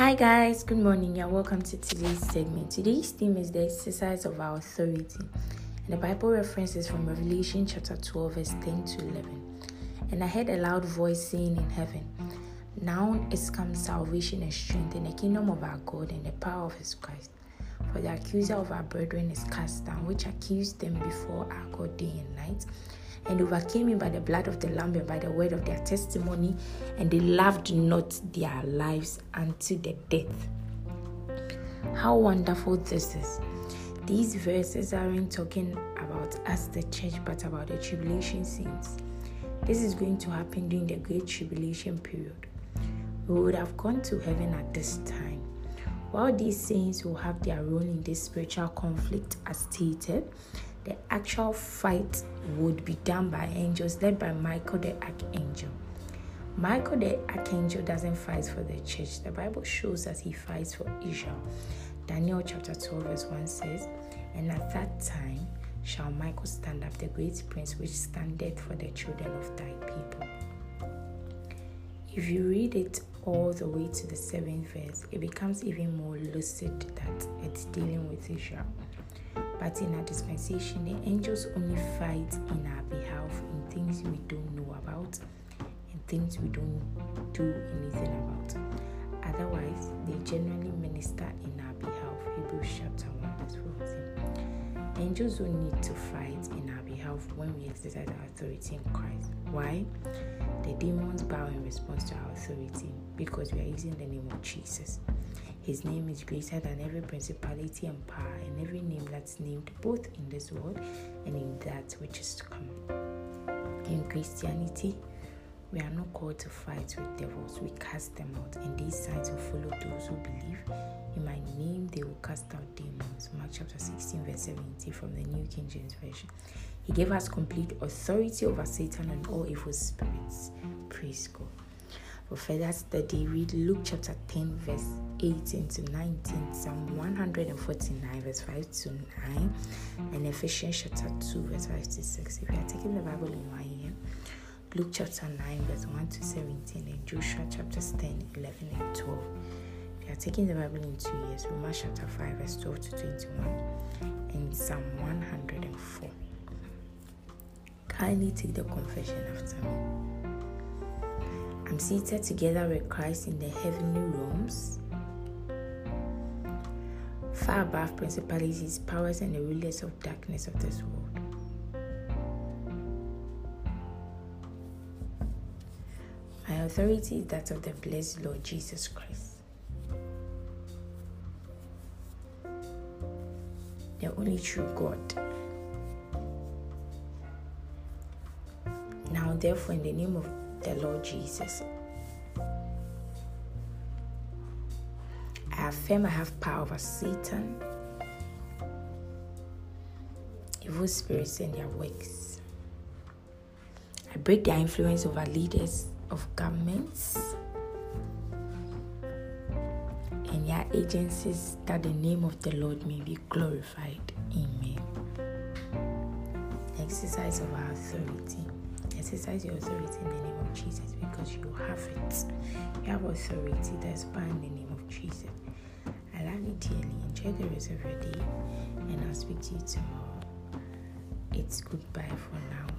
Hi guys, good morning. You're welcome to today's segment. Today's theme is the exercise of our authority. And the Bible reference is from Revelation chapter 12, verse 10 to 11. And I heard a loud voice saying in heaven, Now is come salvation and strength in the kingdom of our God and the power of his Christ. For the accuser of our brethren is cast down, which accused them before our God day and night and overcame him by the blood of the Lamb and by the word of their testimony, and they loved not their lives unto the death. How wonderful this is! These verses aren't talking about us, the church, but about the tribulation saints. This is going to happen during the Great Tribulation period. We would have gone to heaven at this time. While these saints will have their role in this spiritual conflict, as stated, the actual fight would be done by angels led by Michael the archangel. Michael the archangel doesn't fight for the church. The Bible shows that he fights for Israel. Daniel chapter 12, verse 1 says, And at that time shall Michael stand up, the great prince which standeth for the children of thy people. If you read it all the way to the seventh verse, it becomes even more lucid that it's dealing with Israel. But in our dispensation, the angels only fight in our behalf in things we don't know about and things we don't do anything about. Otherwise, they generally minister in our behalf. Hebrews chapter 1, verse 14. Angels don't need to fight in our behalf when we exercise our authority in Christ. Why? The demons bow in response to our authority because we are using the name of Jesus. His name is greater than every principality and power and every name that's named both in this world and in that which is to come. In Christianity, we are not called to fight with devils, we cast them out, and these signs will follow those who believe. In my name, they will cast out demons. Mark chapter 16, verse 70 from the New King James Version. He gave us complete authority over Satan and all evil spirits. Praise God. For further study, read Luke chapter 10, verse 18 to 19, Psalm 149, verse 5 to 9, and Ephesians chapter 2, verse 5 to 6. If you are taking the Bible in one year, Luke chapter 9, verse 1 to 17, and Joshua chapters 10, 11, and 12. If you are taking the Bible in two years, Romans chapter 5, verse 12 to 21, and Psalm 104. Kindly take the confession after me. I'm seated together with Christ in the heavenly realms, far above principalities, powers, and the rulers of darkness of this world. Authority is that of the blessed Lord Jesus Christ. The only true God. Now, therefore, in the name of the Lord Jesus. I affirm I have power over Satan, evil spirits, and their works. I break their influence over leaders of governments and your agencies that the name of the Lord may be glorified. Amen. Exercise of our authority. Exercise your authority in the name of Jesus because you have it. You have authority that's by the name of Jesus. I love you dearly. Enjoy the rest of your day, and I'll speak to you tomorrow. It's goodbye for now.